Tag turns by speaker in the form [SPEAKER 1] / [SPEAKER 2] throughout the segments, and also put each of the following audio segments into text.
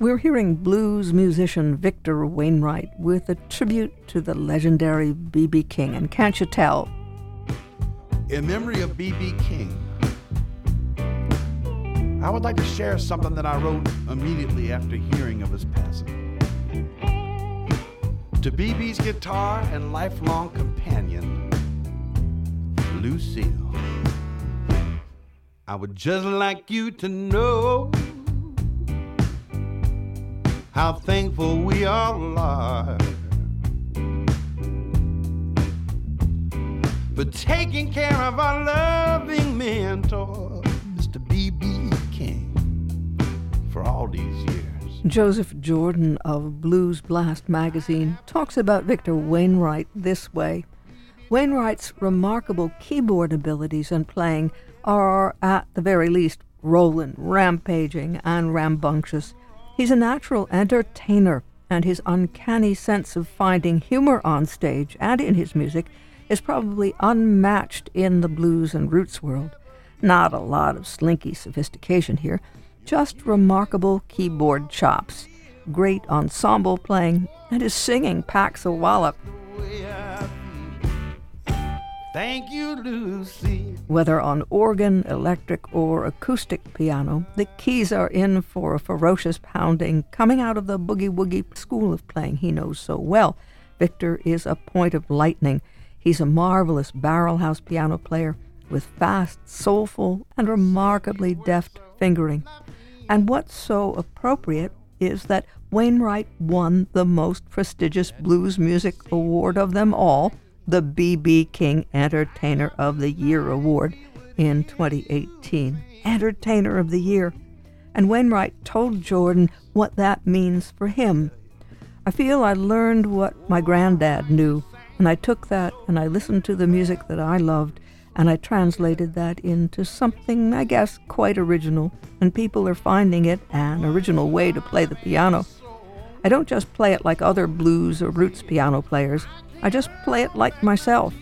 [SPEAKER 1] We're hearing blues musician Victor Wainwright with a tribute to the legendary B.B. King. And can't you tell?
[SPEAKER 2] In memory of B.B. King, I would like to share something that I wrote immediately after hearing of his passing. To BB's guitar and lifelong companion, Lucille, I would just like you to know how thankful we all are for taking care of our loving mentor, Mr. B.B. King, for all these years.
[SPEAKER 1] Joseph Jordan of Blues Blast magazine talks about Victor Wainwright this way. Wainwright's remarkable keyboard abilities and playing are, at the very least, rolling, rampaging, and rambunctious. He's a natural entertainer, and his uncanny sense of finding humor on stage and in his music is probably unmatched in the blues and roots world. Not a lot of slinky sophistication here, just remarkable keyboard chops, great ensemble playing, and his singing packs a wallop.
[SPEAKER 2] Oh, Thank you, Lucy.
[SPEAKER 1] Whether on organ, electric, or acoustic piano, the keys are in for a ferocious pounding coming out of the boogie woogie school of playing he knows so well. Victor is a point of lightning. He's a marvelous barrelhouse piano player with fast, soulful, and remarkably deft fingering. And what's so appropriate is that Wainwright won the most prestigious blues music award of them all the B.B. King Entertainer of the Year Award in 2018. Entertainer of the Year. And Wainwright told Jordan what that means for him. I feel I learned what my granddad knew, and I took that and I listened to the music that I loved, and I translated that into something, I guess, quite original, and people are finding it an original way to play the piano. I don't just play it like other blues or roots piano players. I just play it like myself.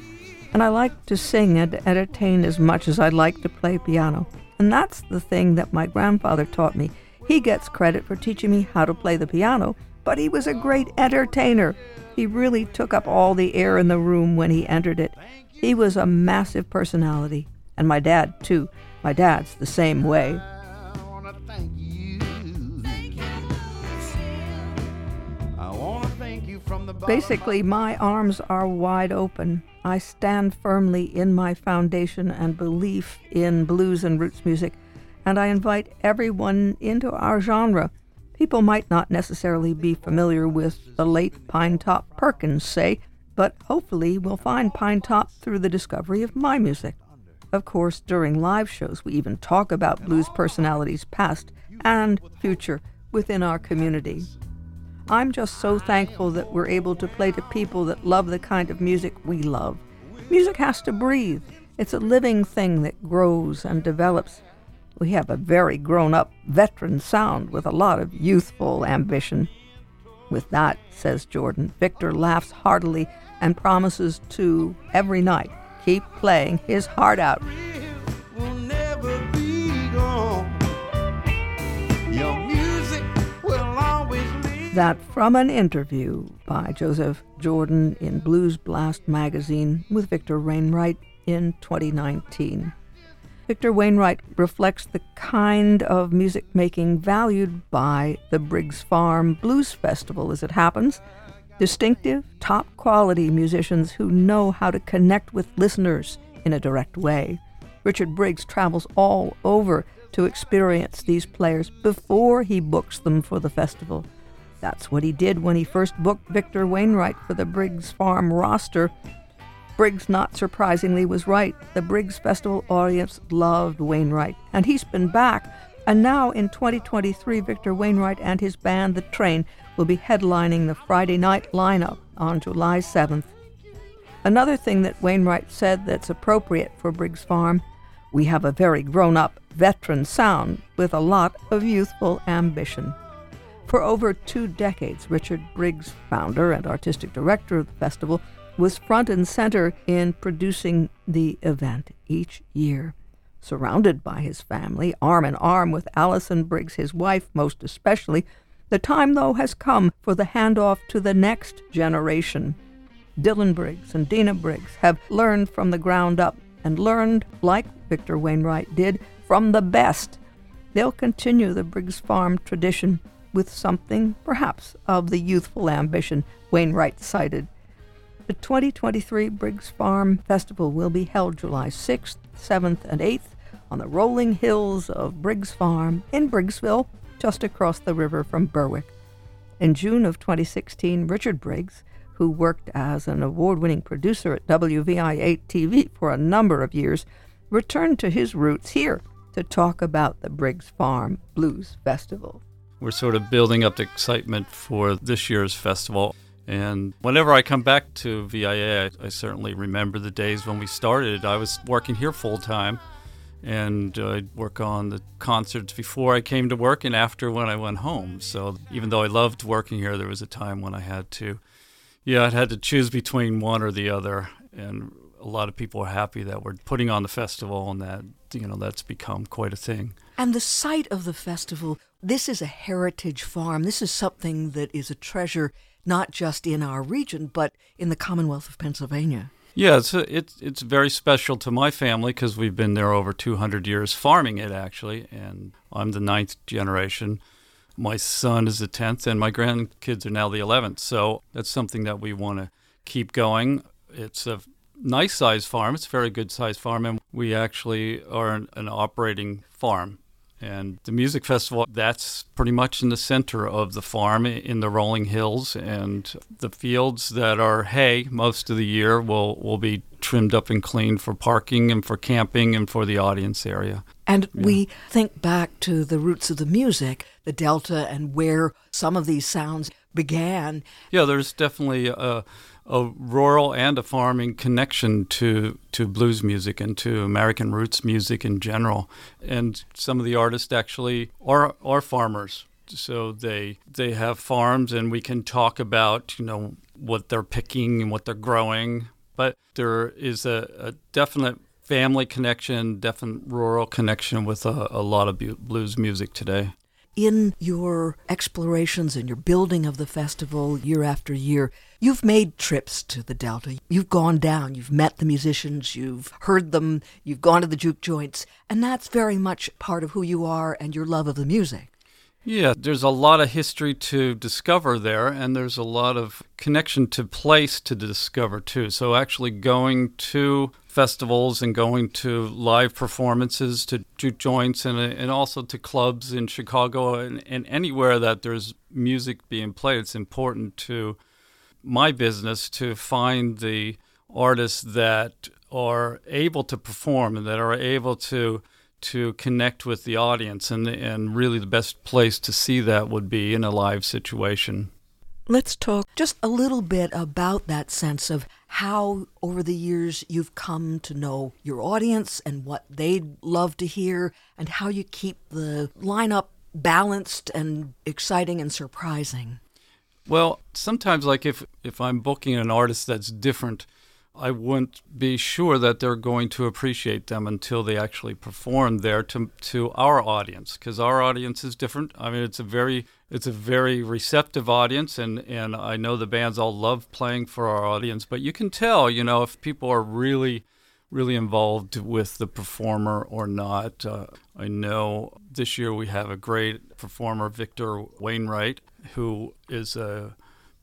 [SPEAKER 1] And I like to sing and entertain as much as I like to play piano. And that's the thing that my grandfather taught me. He gets credit for teaching me how to play the piano, but he was a great entertainer. He really took up all the air in the room when he entered it. He was a massive personality. And my dad, too. My dad's the same way. Basically, my arms are wide open. I stand firmly in my foundation and belief in blues and roots music, and I invite everyone into our genre. People might not necessarily be familiar with the late Pinetop Perkins, say, but hopefully we'll find Pinetop through the discovery of my music. Of course, during live shows, we even talk about blues personalities past and future within our community. I'm just so thankful that we're able to play to people that love the kind of music we love. Music has to breathe. It's a living thing that grows and develops. We have a very grown up, veteran sound with a lot of youthful ambition. With that, says Jordan, Victor laughs heartily and promises to, every night, keep playing his heart out. That from an interview by Joseph Jordan in Blues Blast magazine with Victor Wainwright in 2019. Victor Wainwright reflects the kind of music making valued by the Briggs Farm Blues Festival as it happens. Distinctive, top quality musicians who know how to connect with listeners in a direct way. Richard Briggs travels all over to experience these players before he books them for the festival. That's what he did when he first booked Victor Wainwright for the Briggs Farm roster. Briggs, not surprisingly, was right. The Briggs Festival audience loved Wainwright, and he's been back. And now in 2023, Victor Wainwright and his band, The Train, will be headlining the Friday night lineup on July 7th. Another thing that Wainwright said that's appropriate for Briggs Farm we have a very grown up, veteran sound with a lot of youthful ambition. For over two decades, Richard Briggs, founder and artistic director of the festival, was front and center in producing the event each year. Surrounded by his family, arm in arm with Allison Briggs, his wife most especially, The time, though, has come for the handoff to the next generation. Dylan Briggs and Deana Briggs have learned from the ground up and learned, like Victor Wainwright did, from the best. They'll continue the Briggs Farm tradition with something, perhaps, of the youthful ambition Wainwright cited. The 2023 Briggs Farm Festival will be held July 6th, 7th, and 8th on the rolling hills of Briggs Farm in Briggsville, just across the river from Berwick. In June of 2016, Richard Briggs, who worked as an award winning producer at WVIA TV for a number of years, returned to his roots here to talk about the Briggs Farm Blues Festival.
[SPEAKER 3] We're sort of building up the excitement for this year's festival. And whenever I come back to VIA, I, I certainly remember the days when we started. I was working here full time and I'd work on the concerts before I came to work and after when I went home. So even though I loved working here, there was a time when I had to, yeah, I had to choose between one or the other. And a lot of people are happy that we're putting on the festival and that, you know, that's become quite a thing.
[SPEAKER 1] And the site of the festival, this is a heritage farm. This is something that is a treasure not just in our region, but in the Commonwealth of Pennsylvania.
[SPEAKER 3] Yeah, it's a, it's it's very special to my family because we've been there over 200 years farming it actually, and I'm the ninth generation. My son is the tenth, and my grandkids are now the eleventh. So that's something that we want to keep going. It's a nice sized farm. It's a very good sized farm, and we actually are an, an operating farm. And the music festival, that's pretty much in the center of the farm in the rolling hills. And the fields that are hay most of the year will, will be trimmed up and cleaned for parking and for camping and for the audience area.
[SPEAKER 1] And yeah. we think back to the roots of the music, the Delta, and where some of these sounds began.
[SPEAKER 3] Yeah, there's definitely a a rural and a farming connection to to blues music and to American roots music in general. And some of the artists actually are are farmers, so they they have farms, and we can talk about you know what they're picking and what they're growing. But there is a, a definite family connection, definite rural connection with a, a lot of blues music today
[SPEAKER 1] in your explorations and your building of the festival year after year, you've made trips to the Delta. You've gone down, you've met the musicians, you've heard them, you've gone to the juke joints, and that's very much part of who you are and your love of the music.
[SPEAKER 3] Yeah, there's a lot of history to discover there, and there's a lot of connection to place to discover too. So, actually, going to festivals and going to live performances, to juke joints, and, and also to clubs in Chicago and, and anywhere that there's music being played, it's important to my business to find the artists that are able to perform and that are able to to connect with the audience, and and really the best place to see that would be in a live situation.
[SPEAKER 1] Let's talk just a little bit about that sense of how, over the years, you've come to know your audience and what they'd love to hear, and how you keep the lineup balanced and exciting and surprising.
[SPEAKER 3] Well, sometimes, like if, if I'm booking an artist that's different I wouldn't be sure that they're going to appreciate them until they actually perform there to to our audience because our audience is different. I mean, it's a very it's a very receptive audience, and and I know the bands all love playing for our audience. But you can tell, you know, if people are really really involved with the performer or not. Uh, I know this year we have a great performer, Victor Wainwright, who is a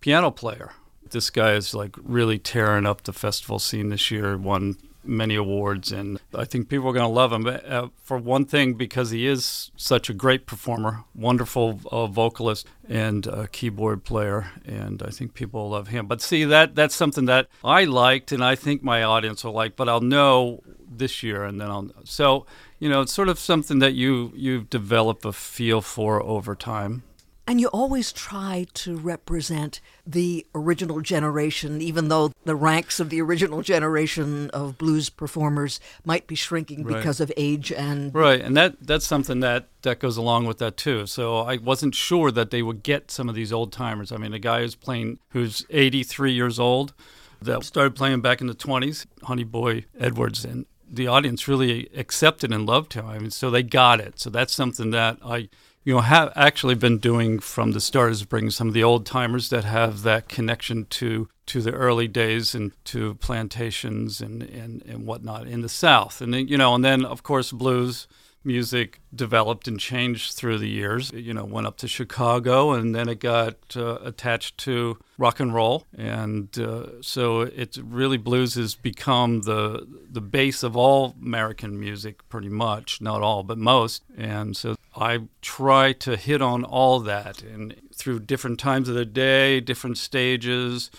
[SPEAKER 3] piano player this guy is like really tearing up the festival scene this year. Won many awards, and I think people are going to love him. Uh, for one thing, because he is such a great performer, wonderful uh, vocalist, and keyboard player, and I think people love him. But see, that that's something that I liked, and I think my audience will like. But I'll know this year, and then I'll so you know it's sort of something that you you've developed a feel for over time.
[SPEAKER 1] And you always try to represent the original generation, even though the ranks of the original generation of blues performers might be shrinking right. because of age and
[SPEAKER 3] right. And that that's something that that goes along with that too. So I wasn't sure that they would get some of these old timers. I mean, a guy who's playing who's 83 years old that started playing back in the 20s, Honeyboy Edwards, and the audience really accepted and loved him. I mean, so they got it. So that's something that I you know, have actually been doing from the start is bringing some of the old timers that have that connection to to the early days and to plantations and, and, and whatnot in the South. And then, you know, and then of course blues music developed and changed through the years. You know, went up to Chicago and then it got uh, attached to rock and roll, and uh, so it's really blues has become the the base of all American music, pretty much. Not all, but most. And so I try to hit on all that, and through different times of the day, different stages.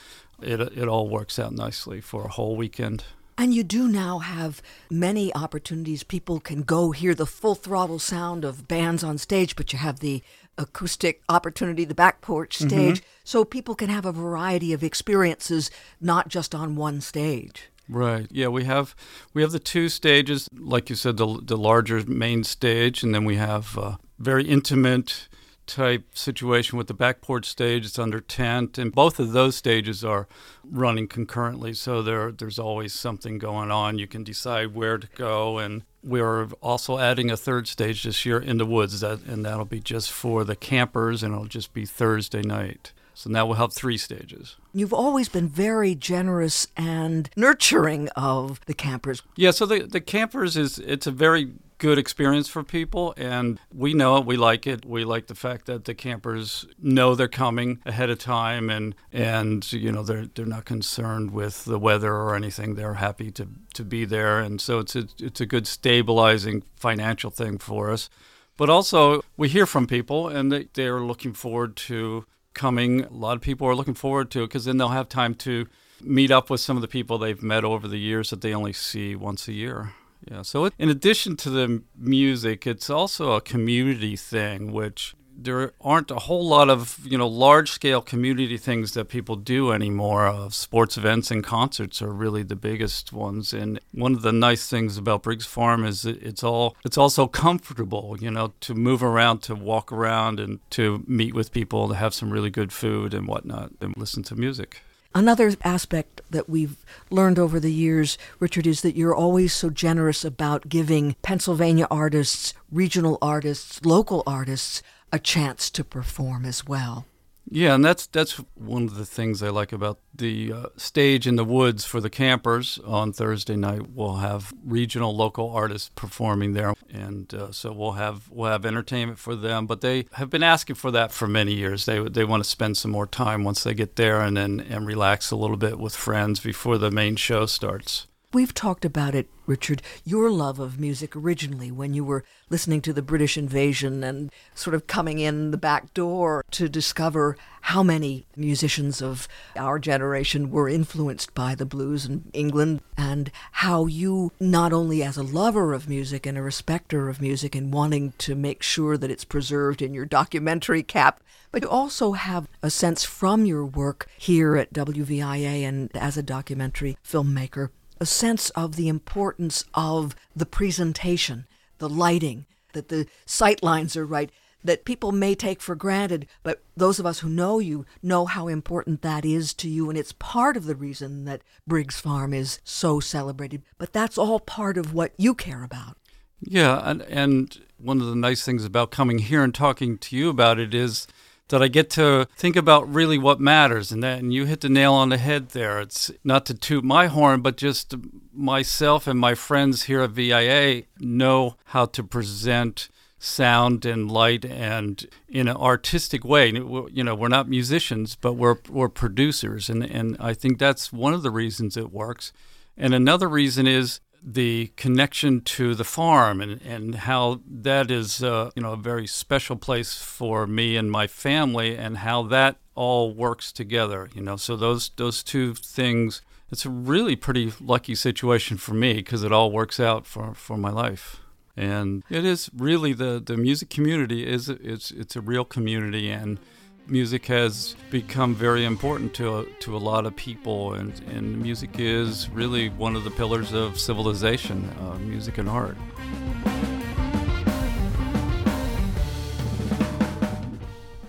[SPEAKER 3] It, it all works out nicely for a whole weekend.
[SPEAKER 1] And you do now have many opportunities. People can go hear the full throttle sound of bands on stage, but you have the acoustic opportunity, the back porch mm-hmm. stage. Mm-hmm. So people can have a variety of experiences, not just on one stage.
[SPEAKER 3] Right. Yeah, we have we have the two stages, like you said, the the larger main stage, and then we have a very intimate type situation with the back porch stage. It's under tent, and both of those stages are running concurrently. So there, there's always something going on. You can decide where to go, and we're also adding a third stage this year in the woods, that, and that'll be just for the campers, and it'll just be Thursday night. So now we'll have three stages.
[SPEAKER 1] You've always been very generous and nurturing of the campers.
[SPEAKER 3] Yeah, so the, the campers is it's a very good experience for people and we know it we like it we like the fact that the campers know they're coming ahead of time and and you know they're they're not concerned with the weather or anything they're happy to to be there and so it's a, it's a good stabilizing financial thing for us but also we hear from people and they, they're looking forward to coming a lot of people are looking forward to it because then they'll have time to meet up with some of the people they've met over the years that they only see once a year yeah. So, it, in addition to the music, it's also a community thing, which there aren't a whole lot of you know large scale community things that people do anymore. Uh, sports events and concerts are really the biggest ones. And one of the nice things about Briggs Farm is it's all it's also comfortable. You know, to move around, to walk around, and to meet with people, to have some really good food and whatnot, and listen to music.
[SPEAKER 1] Another aspect that we've learned over the years, Richard, is that you're always so generous about giving Pennsylvania artists, regional artists, local artists a chance to perform as well.
[SPEAKER 3] Yeah, and that's that's one of the things I like about the uh, stage in the woods for the campers on Thursday night. We'll have regional local artists performing there, and uh, so we'll have we'll have entertainment for them. But they have been asking for that for many years. They they want to spend some more time once they get there, and then and relax a little bit with friends before the main show starts.
[SPEAKER 1] We've talked about it, Richard, your love of music originally when you were listening to the British invasion and sort of coming in the back door to discover how many musicians of our generation were influenced by the blues in England and how you, not only as a lover of music and a respecter of music and wanting to make sure that it's preserved in your documentary cap, but you also have a sense from your work here at WVIA and as a documentary filmmaker a sense of the importance of the presentation, the lighting, that the sight lines are right, that people may take for granted, but those of us who know you know how important that is to you. And it's part of the reason that Briggs Farm is so celebrated. But that's all part of what you care about.
[SPEAKER 3] Yeah. And, and one of the nice things about coming here and talking to you about it is that I get to think about really what matters. And that, and you hit the nail on the head there. It's not to toot my horn, but just myself and my friends here at VIA know how to present sound and light and in an artistic way. You know, we're not musicians, but we're we're producers, and and I think that's one of the reasons it works. And another reason is the connection to the farm and, and how that is uh, you know a very special place for me and my family and how that all works together you know. So those those two things it's a really pretty lucky situation for me because it all works out for, for my life. And it is really the, the music community is it's it's a real community and music has become very important to a, to a lot of people, and, and music is really one of the pillars of civilization, uh, music and art.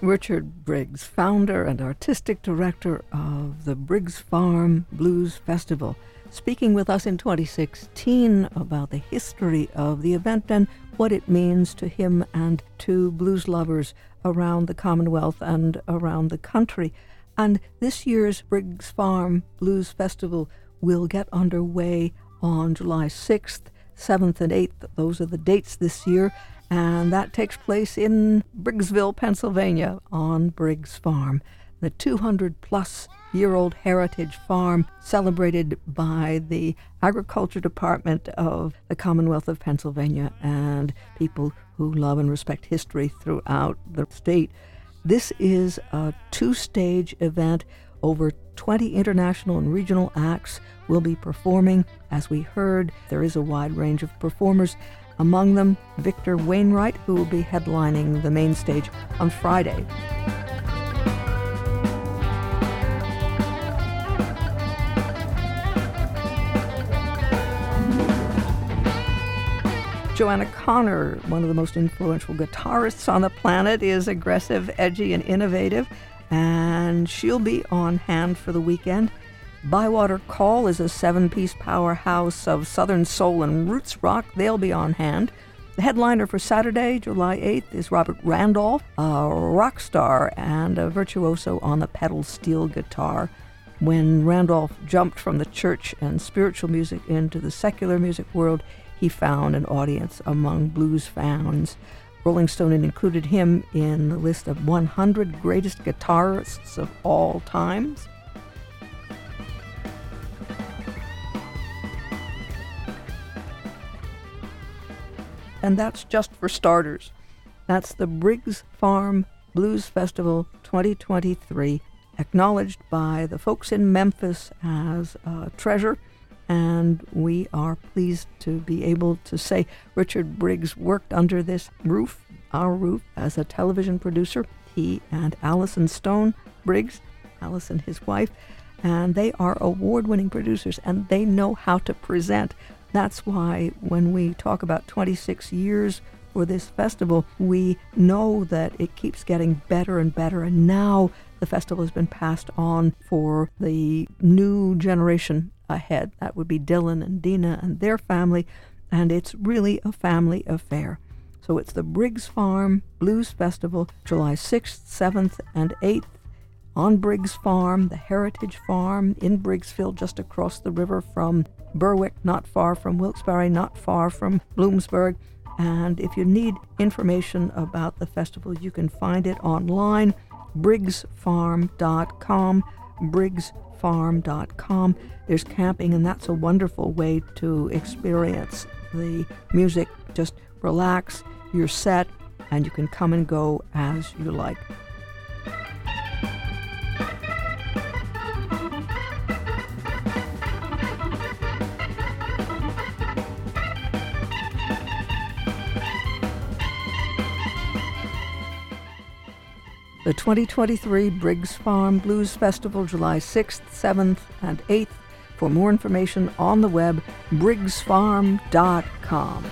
[SPEAKER 1] Richard Briggs, founder and artistic director of the Briggs Farm Blues Festival. speaking with us in 2016 about the history of the event and what it means to him and to blues lovers around the Commonwealth and around the country. And this year's Briggs Farm Blues Festival will get underway on July 6th, 7th, and 8th. Those are the dates this year. And that takes place in Briggsville, Pennsylvania, on Briggs Farm. The 200 plus year old heritage farm celebrated by the Agriculture Department of the Commonwealth of Pennsylvania and people who love and respect history throughout the state. This is a two stage event. Over 20 international and regional acts will be performing. As we heard, there is a wide range of performers. Among them, Victor Wainwright, who will be headlining the main stage on Friday. Joanna Connor, one of the most influential guitarists on the planet, is aggressive, edgy, and innovative, and she'll be on hand for the weekend. Bywater Call is a seven piece powerhouse of Southern soul and roots rock. They'll be on hand. The headliner for Saturday, July 8th, is Robert Randolph, a rock star and a virtuoso on the pedal steel guitar. When Randolph jumped from the church and spiritual music into the secular music world, he found an audience among blues fans. Rolling Stone included him in the list of 100 greatest guitarists of all times. And that's just for starters. That's the Briggs Farm Blues Festival 2023, acknowledged by the folks in Memphis as a treasure and we are pleased to be able to say Richard Briggs worked under this roof, our roof, as a television producer. He and Allison Stone Briggs, Allison, his wife, and they are award winning producers and they know how to present. That's why when we talk about 26 years for this festival, we know that it keeps getting better and better. And now the festival has been passed on for the new generation ahead. That would be Dylan and Dina and their family, and it's really a family affair. So it's the Briggs Farm Blues Festival, July 6th, 7th, and 8th on Briggs Farm, the Heritage Farm in Briggsville, just across the river from Berwick, not far from Wilkes-Barre, not far from Bloomsburg. And if you need information about the festival, you can find it online, briggsfarm.com, Briggs farm.com. There's camping, and that's a wonderful way to experience the music. Just relax, you're set, and you can come and go as you like. The 2023 Briggs Farm Blues Festival, July 6th, 7th, and 8th. For more information on the web, briggsfarm.com.